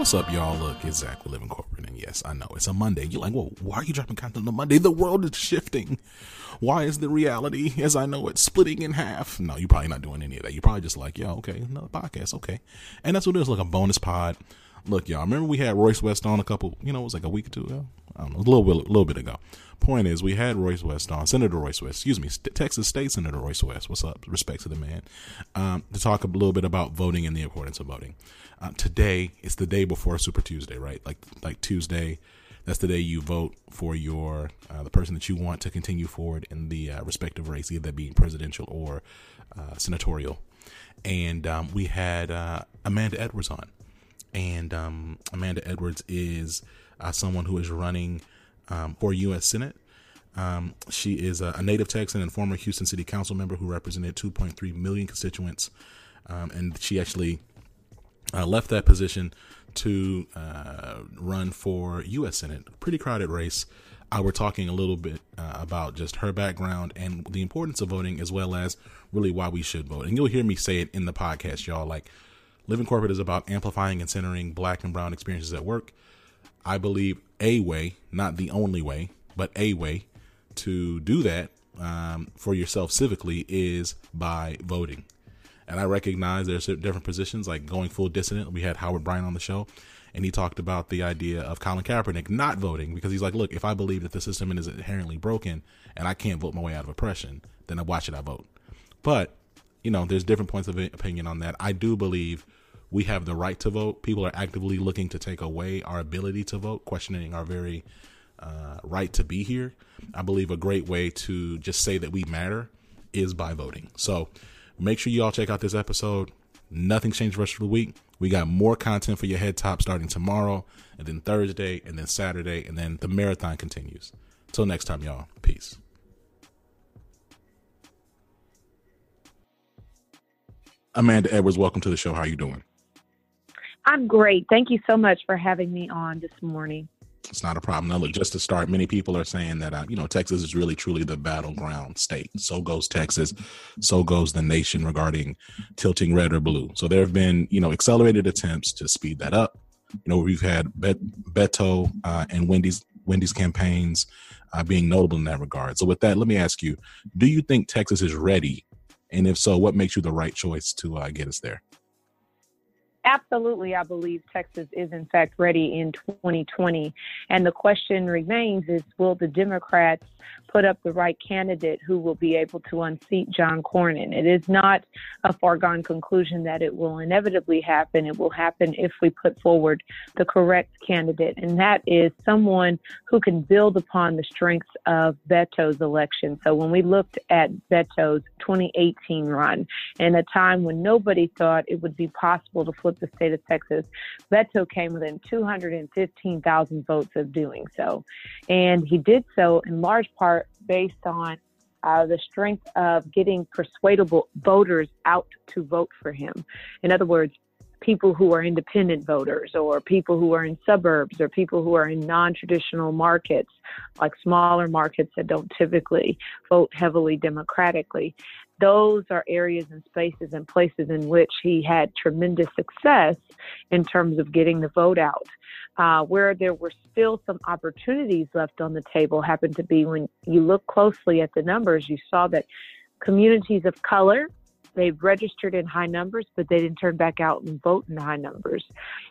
What's up, y'all? Look, it's Zach with Living Corporate, and yes, I know it's a Monday. You're like, well, why are you dropping content on Monday? The world is shifting. Why is the reality, as I know it, splitting in half? No, you're probably not doing any of that. You're probably just like, yeah, okay, another podcast, okay. And that's what it is, like a bonus pod. Look, y'all, remember we had Royce West on a couple, you know, it was like a week or two ago? I don't know, a little little bit ago. Point is, we had Royce West on, Senator Royce West, excuse me, Texas State Senator Royce West. What's up? Respect to the man. Um, to talk a little bit about voting and the importance of voting. Uh, today is the day before Super Tuesday, right? Like like Tuesday, that's the day you vote for your uh, the person that you want to continue forward in the uh, respective race, either being presidential or uh, senatorial. And um, we had uh, Amanda Edwards on, and um, Amanda Edwards is uh, someone who is running um, for U.S. Senate. Um, she is a, a, native Texan and former Houston City Council member who represented 2.3 million constituents. Um, and she actually uh, left that position to uh, run for U.S. Senate. Pretty crowded race. I we're talking a little bit uh, about just her background and the importance of voting, as well as really why we should vote. And you'll hear me say it in the podcast, y'all. Like, Living Corporate is about amplifying and centering black and brown experiences at work. I believe a way, not the only way, but a way to do that um, for yourself civically is by voting. And I recognize there's different positions, like going full dissident. We had Howard Bryant on the show, and he talked about the idea of Colin Kaepernick not voting because he's like, look, if I believe that the system is inherently broken and I can't vote my way out of oppression, then why should I vote? But, you know, there's different points of opinion on that. I do believe we have the right to vote. People are actively looking to take away our ability to vote, questioning our very uh, right to be here. I believe a great way to just say that we matter is by voting. So make sure you all check out this episode. Nothing's changed the rest of the week. We got more content for your head top starting tomorrow, and then Thursday, and then Saturday, and then the marathon continues. Till next time, y'all. Peace. Amanda Edwards, welcome to the show. How you doing? I'm great. Thank you so much for having me on this morning. It's not a problem. Now, look, just to start, many people are saying that, uh, you know, Texas is really, truly the battleground state. So goes Texas. So goes the nation regarding tilting red or blue. So there have been, you know, accelerated attempts to speed that up. You know, we've had Bet- Beto uh, and Wendy's Wendy's campaigns uh, being notable in that regard. So with that, let me ask you: Do you think Texas is ready? And if so, what makes you the right choice to uh, get us there? Absolutely, I believe Texas is in fact ready in 2020. And the question remains is will the Democrats put up the right candidate who will be able to unseat John Cornyn? It is not a foregone conclusion that it will inevitably happen. It will happen if we put forward the correct candidate, and that is someone who can build upon the strengths of Beto's election. So when we looked at Beto's 2018 run, in a time when nobody thought it would be possible to flip the state of Texas, Beto came within 215,000 votes of doing so. And he did so in large part based on uh, the strength of getting persuadable voters out to vote for him. In other words, people who are independent voters or people who are in suburbs or people who are in non-traditional markets like smaller markets that don't typically vote heavily democratically those are areas and spaces and places in which he had tremendous success in terms of getting the vote out. Uh, where there were still some opportunities left on the table happened to be when you look closely at the numbers, you saw that communities of color they've registered in high numbers, but they didn't turn back out and vote in high numbers.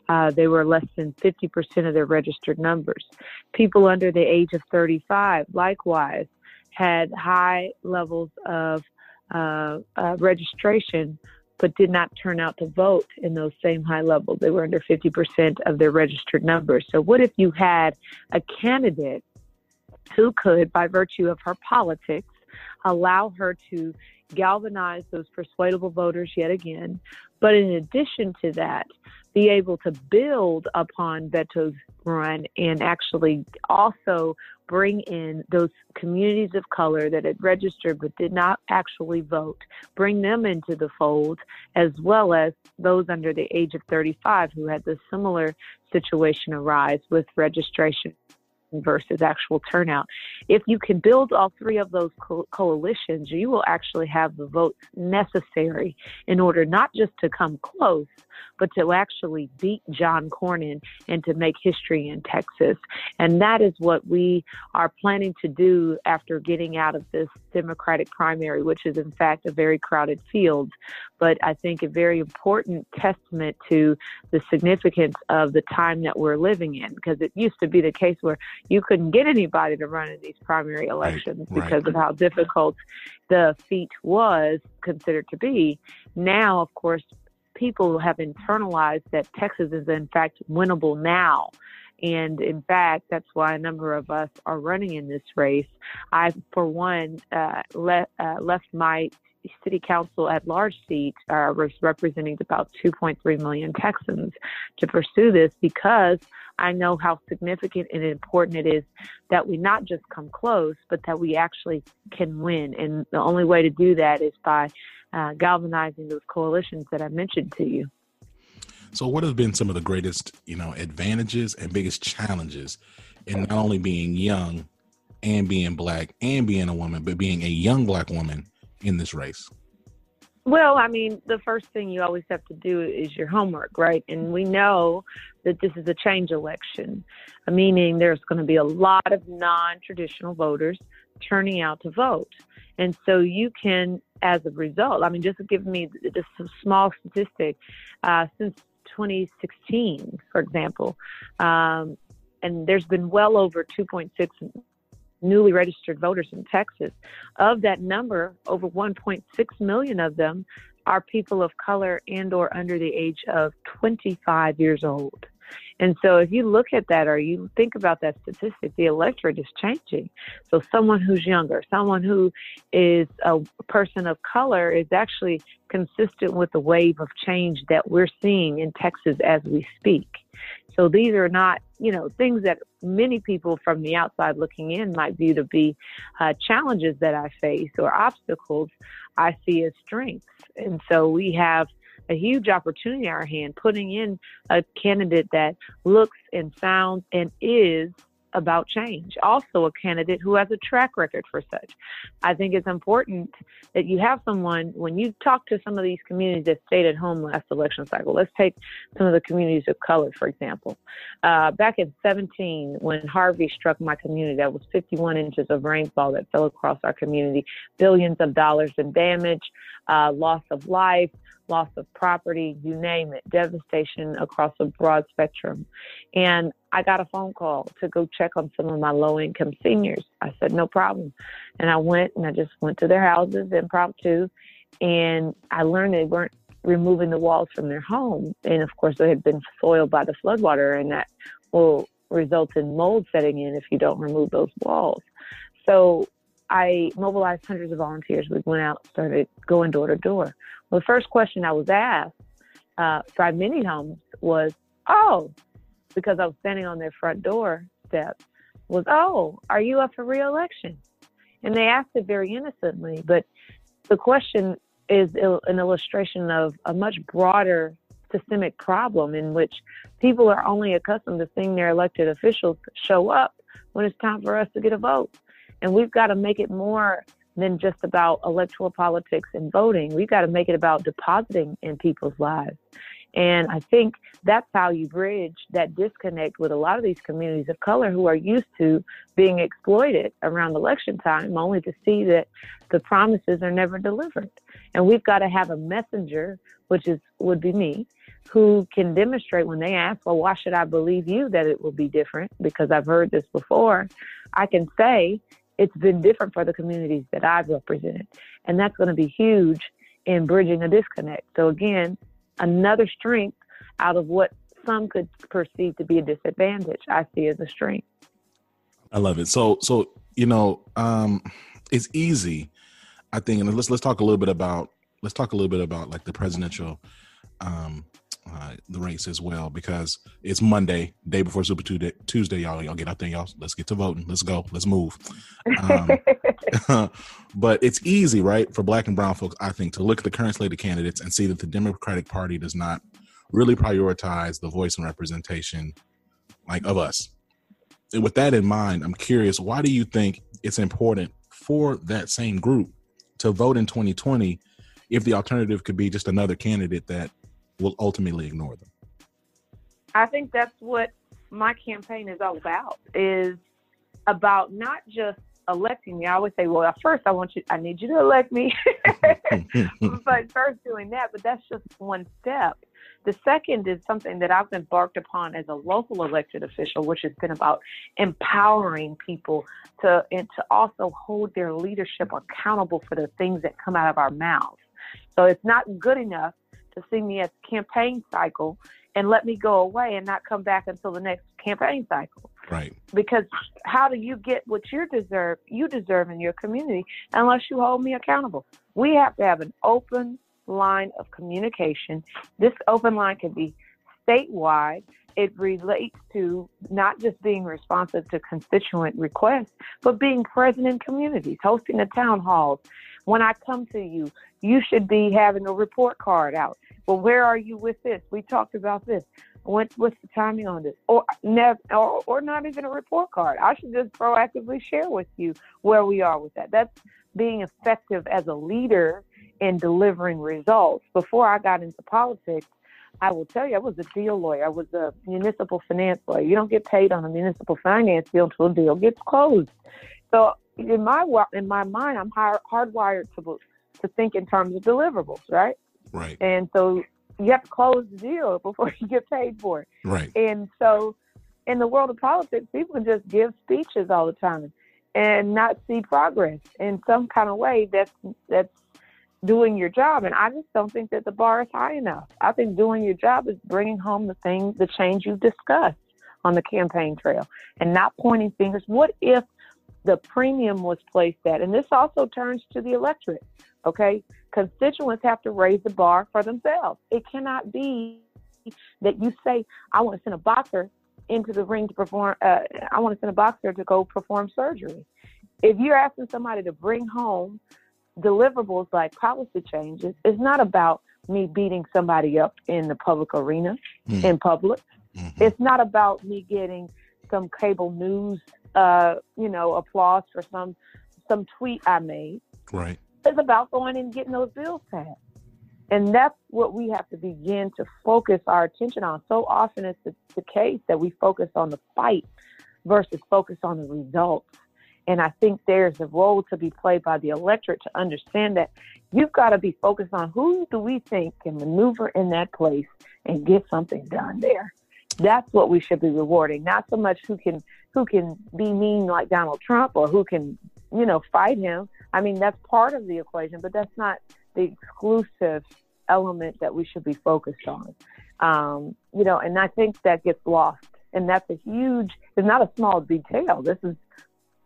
Uh, they were less than 50% of their registered numbers. People under the age of 35, likewise, had high levels of uh, uh, registration, but did not turn out to vote in those same high levels. They were under 50% of their registered numbers. So, what if you had a candidate who could, by virtue of her politics, allow her to galvanize those persuadable voters yet again, but in addition to that, be able to build upon Beto's run and actually also bring in those communities of color that had registered but did not actually vote, bring them into the fold, as well as those under the age of 35 who had the similar situation arise with registration versus actual turnout. If you can build all three of those co- coalitions, you will actually have the votes necessary in order not just to come close, but to actually beat John Cornyn and to make history in Texas. And that is what we are planning to do after getting out of this Democratic primary, which is in fact a very crowded field, but I think a very important testament to the significance of the time that we're living in, because it used to be the case where you couldn't get anybody to run in these primary elections right, because right. of how difficult the feat was considered to be. Now, of course, people have internalized that Texas is in fact winnable now. And in fact, that's why a number of us are running in this race. I, for one, uh, le- uh, left my city council at large seat, uh, representing about 2.3 million Texans, to pursue this because I know how significant and important it is that we not just come close, but that we actually can win. And the only way to do that is by uh, galvanizing those coalitions that I mentioned to you. So, what have been some of the greatest, you know, advantages and biggest challenges in not only being young and being black and being a woman, but being a young black woman in this race? Well, I mean, the first thing you always have to do is your homework, right? And we know that this is a change election, meaning there's going to be a lot of non traditional voters turning out to vote. And so you can, as a result, I mean, just give me a small statistic, uh, since 2016, for example, um, and there's been well over 2.6 newly registered voters in Texas. Of that number, over 1.6 million of them are people of color and or under the age of 25 years old. And so if you look at that or you think about that statistic, the electorate is changing. So someone who's younger, someone who is a person of color is actually consistent with the wave of change that we're seeing in Texas as we speak. So these are not, you know, things that many people from the outside looking in might view to be uh, challenges that I face or obstacles I see as strengths. And so we have a huge opportunity in our hand, putting in a candidate that looks and sounds and is about change. Also, a candidate who has a track record for such. I think it's important that you have someone, when you talk to some of these communities that stayed at home last election cycle, let's take some of the communities of color, for example. Uh, back in 17, when Harvey struck my community, that was 51 inches of rainfall that fell across our community, billions of dollars in damage, uh, loss of life, loss of property, you name it, devastation across a broad spectrum. And I got a phone call to go check on some of my low income seniors. I said, no problem. And I went and I just went to their houses impromptu. And I learned they weren't removing the walls from their home. And of course, they had been soiled by the floodwater, and that will result in mold setting in if you don't remove those walls. So I mobilized hundreds of volunteers. We went out, started going door to door. Well, the first question I was asked uh, by many homes was, "Oh," because I was standing on their front door step, was, "Oh, are you up for reelection?" And they asked it very innocently, but the question is an illustration of a much broader systemic problem in which people are only accustomed to seeing their elected officials show up when it's time for us to get a vote. And we've got to make it more than just about electoral politics and voting. We've got to make it about depositing in people's lives. And I think that's how you bridge that disconnect with a lot of these communities of color who are used to being exploited around election time, only to see that the promises are never delivered. And we've got to have a messenger, which is would be me, who can demonstrate when they ask, well, why should I believe you that it will be different? Because I've heard this before. I can say, it's been different for the communities that I've represented. And that's going to be huge in bridging a disconnect. So, again, another strength out of what some could perceive to be a disadvantage, I see as a strength. I love it. So, so you know, um, it's easy, I think, and let's let's talk a little bit about let's talk a little bit about like the presidential um, uh, the race as well because it's Monday, day before Super Tuesday. Tuesday, y'all, y'all get out there, y'all. Let's get to voting. Let's go. Let's move. Um, but it's easy, right, for Black and Brown folks, I think, to look at the current slate of candidates and see that the Democratic Party does not really prioritize the voice and representation, like of us. And with that in mind, I'm curious, why do you think it's important for that same group to vote in 2020 if the alternative could be just another candidate that will ultimately ignore them. I think that's what my campaign is all about. Is about not just electing me. I always say, well, at first I want you, I need you to elect me. but first doing that, but that's just one step. The second is something that I've embarked upon as a local elected official, which has been about empowering people to and to also hold their leadership accountable for the things that come out of our mouths. So it's not good enough to see me as campaign cycle and let me go away and not come back until the next campaign cycle. Right. Because how do you get what you deserve you deserve in your community unless you hold me accountable? We have to have an open line of communication. This open line can be statewide. It relates to not just being responsive to constituent requests, but being present in communities, hosting the town halls. When I come to you, you should be having a report card out. Well, where are you with this? We talked about this. What, what's the timing on this? Or, never, or, or not even a report card. I should just proactively share with you where we are with that. That's being effective as a leader in delivering results. Before I got into politics, I will tell you, I was a deal lawyer. I was a municipal finance lawyer. You don't get paid on a municipal finance deal until a deal gets closed. So in my in my mind, I'm hard, hardwired to to think in terms of deliverables, right? Right. And so you have to close the deal before you get paid for it. Right. And so in the world of politics, people can just give speeches all the time and not see progress in some kind of way that's that's doing your job. And I just don't think that the bar is high enough. I think doing your job is bringing home the thing, the change you've discussed on the campaign trail and not pointing fingers. What if the premium was placed at? And this also turns to the electorate, okay? Constituents have to raise the bar for themselves. It cannot be that you say, I want to send a boxer into the ring to perform, uh, I want to send a boxer to go perform surgery. If you're asking somebody to bring home deliverables like policy changes it's not about me beating somebody up in the public arena, mm. in public. Mm-hmm. It's not about me getting some cable news, uh, you know, applause for some some tweet I made. Right. It's about going and getting those bills passed. And that's what we have to begin to focus our attention on. So often it's the, the case that we focus on the fight versus focus on the results. And I think there's a role to be played by the electorate to understand that you've got to be focused on who do we think can maneuver in that place and get something done there. That's what we should be rewarding, not so much who can who can be mean like Donald Trump or who can, you know, fight him. I mean, that's part of the equation, but that's not the exclusive element that we should be focused on. Um, you know, and I think that gets lost. And that's a huge, it's not a small detail. This is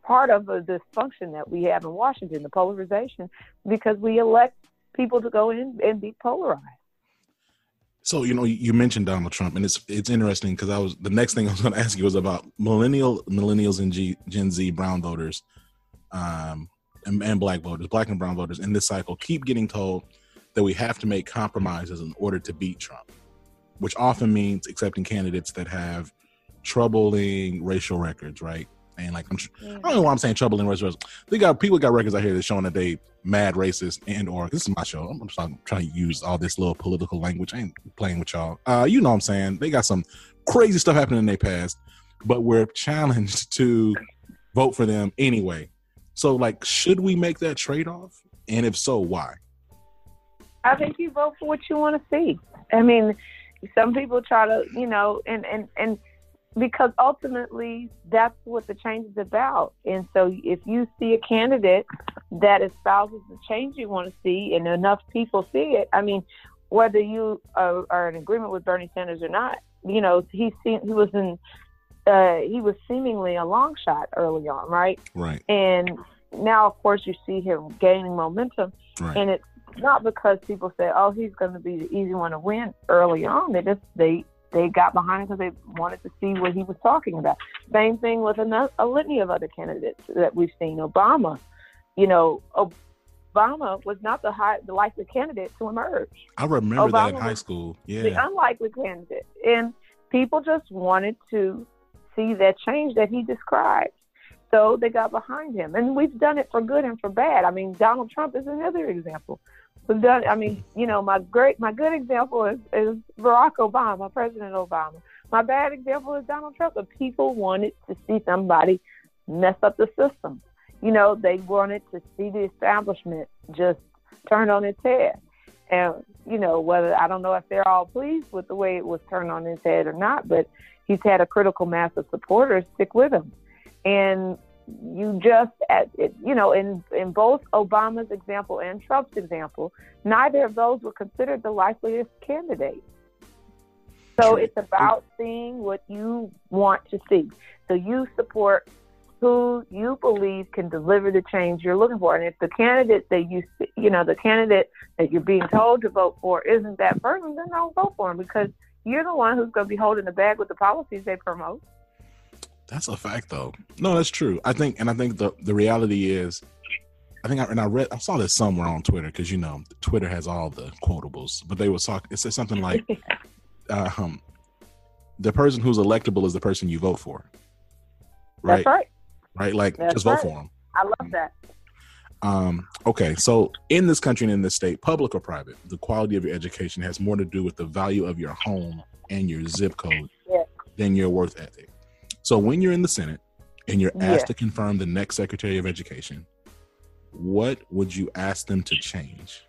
part of the dysfunction that we have in Washington, the polarization, because we elect people to go in and be polarized. So you know, you mentioned Donald Trump, and it's it's interesting because I was the next thing I was going to ask you was about millennial millennials and G, Gen Z brown voters, um, and, and black voters, black and brown voters in this cycle keep getting told that we have to make compromises in order to beat Trump, which often means accepting candidates that have troubling racial records, right? And like I'm, I don't know why I'm saying troubling racial records. They got people got records out here that's showing that they mad racist and or this is my show. I'm, I'm trying to use all this little political language. I ain't playing with y'all. Uh, you know what I'm saying? They got some crazy stuff happening in their past, but we're challenged to vote for them anyway. So like, should we make that trade off? And if so, why? I think you vote for what you want to see. I mean, some people try to, you know, and and and because ultimately that's what the change is about. And so if you see a candidate that espouses the change you want to see and enough people see it, I mean, whether you are, are in agreement with Bernie Sanders or not, you know, he seen, he was in uh, he was seemingly a long shot early on, right? Right. And now, of course, you see him gaining momentum, right. and it's not because people say, "Oh, he's going to be the easy one to win" early on. They just they they got behind him because they wanted to see what he was talking about. Same thing with another, a litany of other candidates that we've seen. Obama, you know, Obama was not the high, the likely candidate to emerge. I remember Obama that in high school. Yeah, the unlikely candidate, and people just wanted to see that change that he described. So they got behind him, and we've done it for good and for bad. I mean, Donald Trump is another example. We've done. I mean, you know, my great, my good example is is Barack Obama, President Obama. My bad example is Donald Trump. The people wanted to see somebody mess up the system. You know, they wanted to see the establishment just turn on its head. And, you know, whether I don't know if they're all pleased with the way it was turned on his head or not, but he's had a critical mass of supporters stick with him. And you just at it, you know in in both Obama's example and Trump's example, neither of those were considered the likeliest candidates. So it's about seeing what you want to see. So you support who you believe can deliver the change you're looking for. And if the candidate that you you know the candidate that you're being told to vote for isn't that person, then don't vote for him because you're the one who's going to be holding the bag with the policies they promote. That's a fact, though. No, that's true. I think, and I think the the reality is, I think, I, and I read, I saw this somewhere on Twitter because you know Twitter has all the quotables, but they were talking. It said something like, uh, um, "The person who's electable is the person you vote for." Right. That's right. Right. Like, that's just vote for them. I love that. Um, okay, so in this country and in this state, public or private, the quality of your education has more to do with the value of your home and your zip code yeah. than your worth ethic. So when you're in the Senate and you're asked yeah. to confirm the next Secretary of Education, what would you ask them to change?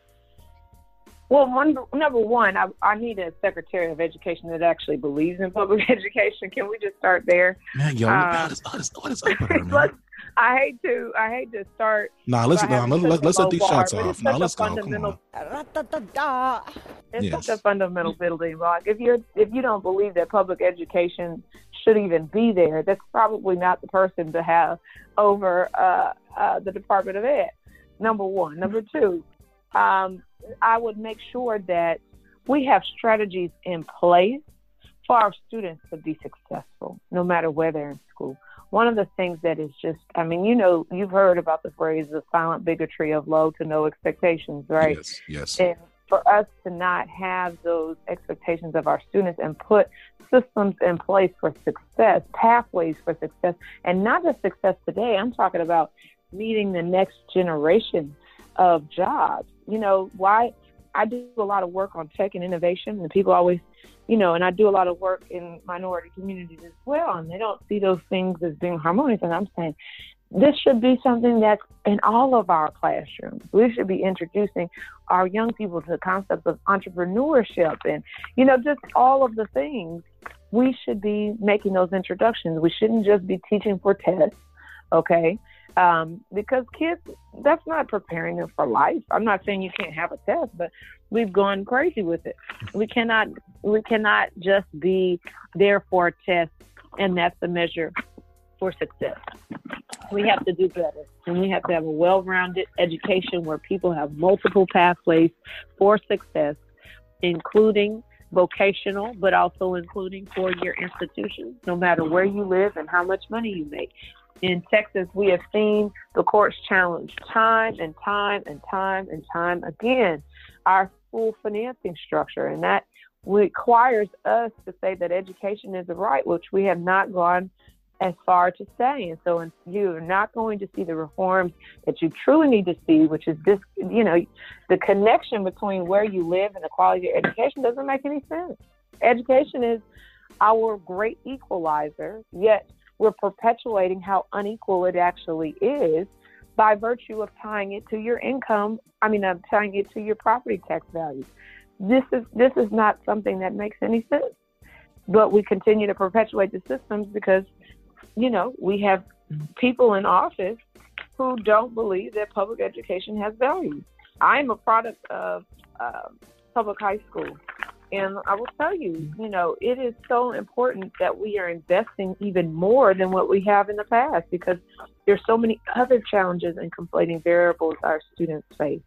Well, one, number one, I, I need a Secretary of Education that actually believes in public education. Can we just start there? Man, yo, um, what, is, what, is, what is up with her, man? I hate to I hate to start. Nah, let's nah, let's let's let these shots off. Nah, let's go. Come on. It's yes. such a fundamental building block. If you're if you don't believe that public education should even be there, that's probably not the person to have over uh, uh, the Department of Ed. Number one. Number two, um, I would make sure that we have strategies in place for our students to be successful, no matter where they're in school one of the things that is just, I mean, you know, you've heard about the phrase the silent bigotry of low to no expectations, right? Yes, yes. And for us to not have those expectations of our students and put systems in place for success, pathways for success, and not just success today, I'm talking about meeting the next generation of jobs. You know, why I do a lot of work on tech and innovation, and people always you know, and I do a lot of work in minority communities as well, and they don't see those things as being harmonious. And I'm saying this should be something that's in all of our classrooms. We should be introducing our young people to the concepts of entrepreneurship and, you know, just all of the things. We should be making those introductions. We shouldn't just be teaching for tests, okay? Um, because kids, that's not preparing them for life. I'm not saying you can't have a test, but we've gone crazy with it. We cannot we cannot just be there for a test and that's the measure for success. We have to do better. And we have to have a well rounded education where people have multiple pathways for success, including vocational, but also including four year institutions, no matter where you live and how much money you make. In Texas, we have seen the courts challenge time and time and time and time again our full financing structure. And that requires us to say that education is a right, which we have not gone as far to say. And so you're not going to see the reforms that you truly need to see, which is this, you know, the connection between where you live and the quality of education doesn't make any sense. Education is our great equalizer, yet we're perpetuating how unequal it actually is by virtue of tying it to your income. I mean, uh, tying it to your property tax value. This is this is not something that makes any sense. But we continue to perpetuate the systems because, you know, we have people in office who don't believe that public education has value. I'm a product of uh, public high school. And I will tell you, you know, it is so important that we are investing even more than what we have in the past because there's so many other challenges and conflating variables our students face.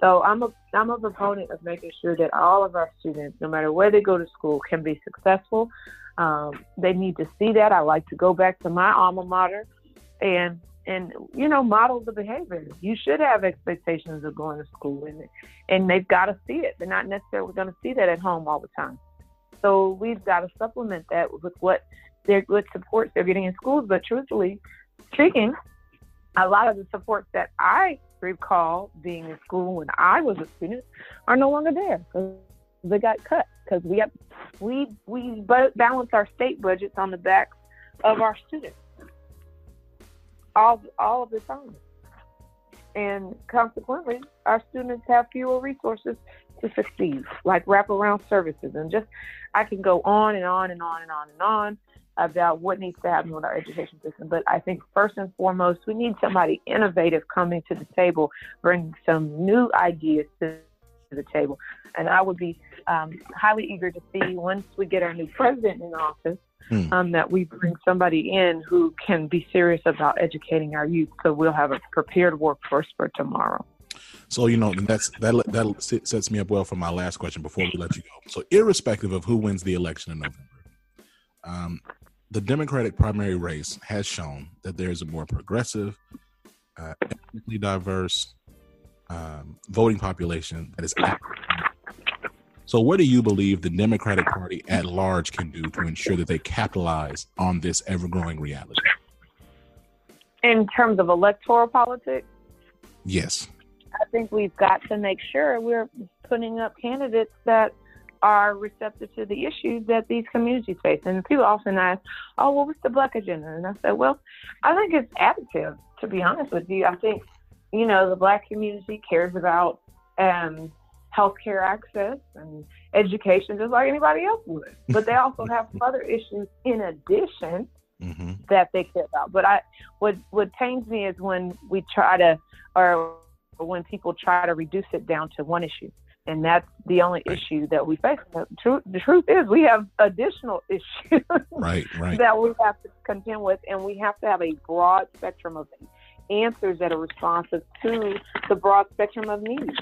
So I'm a I'm a proponent of making sure that all of our students, no matter where they go to school, can be successful. Um, they need to see that. I like to go back to my alma mater and and you know model the behavior. You should have expectations of going to school, and and they've got to see it. They're not necessarily going to see that at home all the time. So we've got to supplement that with what their good supports they're getting in schools. But truthfully speaking, a lot of the supports that I recall being in school when I was a student are no longer there because they got cut because we have we we balance our state budgets on the backs of our students all all of the time, and consequently, our students have fewer resources to succeed, like wraparound services, and just I can go on and on and on and on and on about what needs to happen with our education system. But I think first and foremost, we need somebody innovative coming to the table, bringing some new ideas to the table. And I would be um, highly eager to see once we get our new president in office. Hmm. Um, that we bring somebody in who can be serious about educating our youth, so we'll have a prepared workforce for tomorrow. So you know that's that that sets me up well for my last question before we let you go. So irrespective of who wins the election in November, um, the Democratic primary race has shown that there is a more progressive, uh, ethnically diverse um, voting population that is active. So, what do you believe the Democratic Party at large can do to ensure that they capitalize on this ever growing reality? In terms of electoral politics? Yes. I think we've got to make sure we're putting up candidates that are receptive to the issues that these communities face. And people often ask, oh, well, what's the black agenda? And I say, well, I think it's additive, to be honest with you. I think, you know, the black community cares about um, healthcare access and education just like anybody else would. But they also have other issues in addition mm-hmm. that they care about. But I, what, what pains me is when we try to, or when people try to reduce it down to one issue and that's the only issue that we face. The truth, the truth is, we have additional issues right, right. that we have to contend with, and we have to have a broad spectrum of answers that are responsive to the broad spectrum of needs.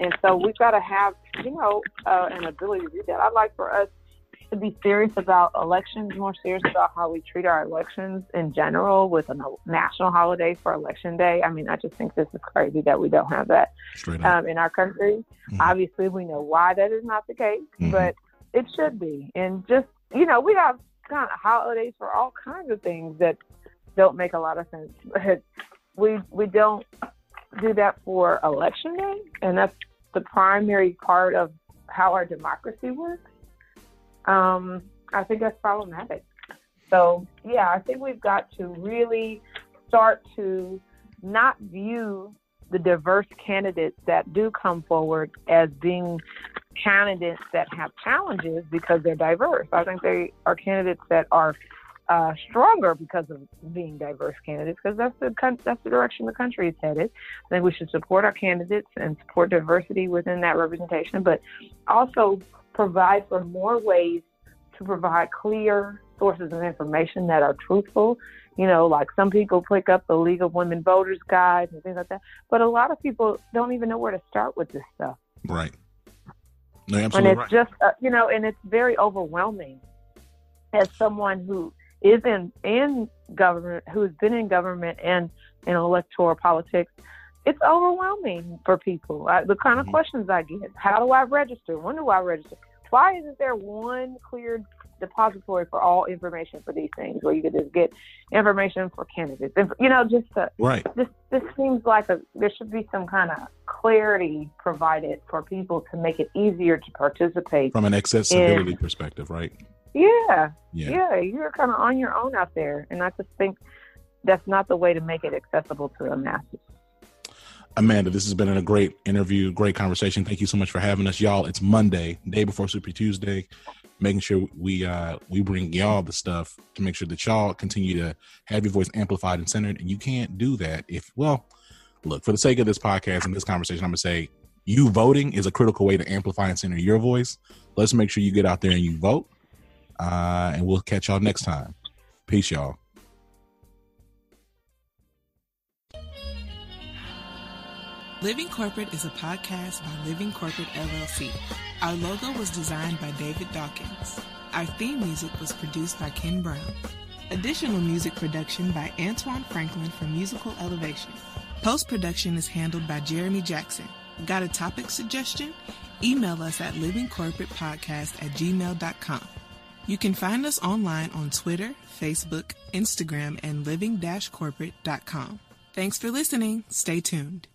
And so we've got to have, you know, uh, an ability to do that. I'd like for us to be serious about elections, more serious about how we treat our elections in general with a national holiday for election day. I mean, I just think this is crazy that we don't have that um, in our country. Mm-hmm. Obviously, we know why that is not the case, mm-hmm. but it should be. And just, you know, we have kind of holidays for all kinds of things that don't make a lot of sense. But we, we don't do that for election day. And that's the primary part of how our democracy works um, I think that's problematic. So, yeah, I think we've got to really start to not view the diverse candidates that do come forward as being candidates that have challenges because they're diverse. I think they are candidates that are uh, stronger because of being diverse candidates because that's the that's the direction the country is headed. I think we should support our candidates and support diversity within that representation, but also provide for more ways to provide clear sources of information that are truthful. You know, like some people pick up the League of Women Voters guides and things like that, but a lot of people don't even know where to start with this stuff. Right. No, absolutely and it's right. just, uh, you know, and it's very overwhelming as someone who is in in government, who's been in government and in electoral politics it's overwhelming for people. I, the kind of mm-hmm. questions I get: How do I register? When do I register? Why isn't there one clear depository for all information for these things, where you could just get information for candidates? And, you know, just to, right. This this seems like a there should be some kind of clarity provided for people to make it easier to participate from an accessibility in, perspective, right? Yeah, yeah, yeah. You're kind of on your own out there, and I just think that's not the way to make it accessible to the masses. Amanda, this has been a great interview, great conversation. Thank you so much for having us, y'all. It's Monday, day before Super Tuesday, making sure we uh we bring y'all the stuff to make sure that y'all continue to have your voice amplified and centered. And you can't do that if well, look for the sake of this podcast and this conversation, I'm gonna say you voting is a critical way to amplify and center your voice. Let's make sure you get out there and you vote. Uh, and we'll catch y'all next time. Peace, y'all. Living Corporate is a podcast by Living Corporate LLC. Our logo was designed by David Dawkins. Our theme music was produced by Ken Brown. Additional music production by Antoine Franklin for Musical Elevation. Post production is handled by Jeremy Jackson. Got a topic suggestion? Email us at livingcorporatepodcast at gmail.com. You can find us online on Twitter, Facebook, Instagram, and living-corporate.com. Thanks for listening. Stay tuned.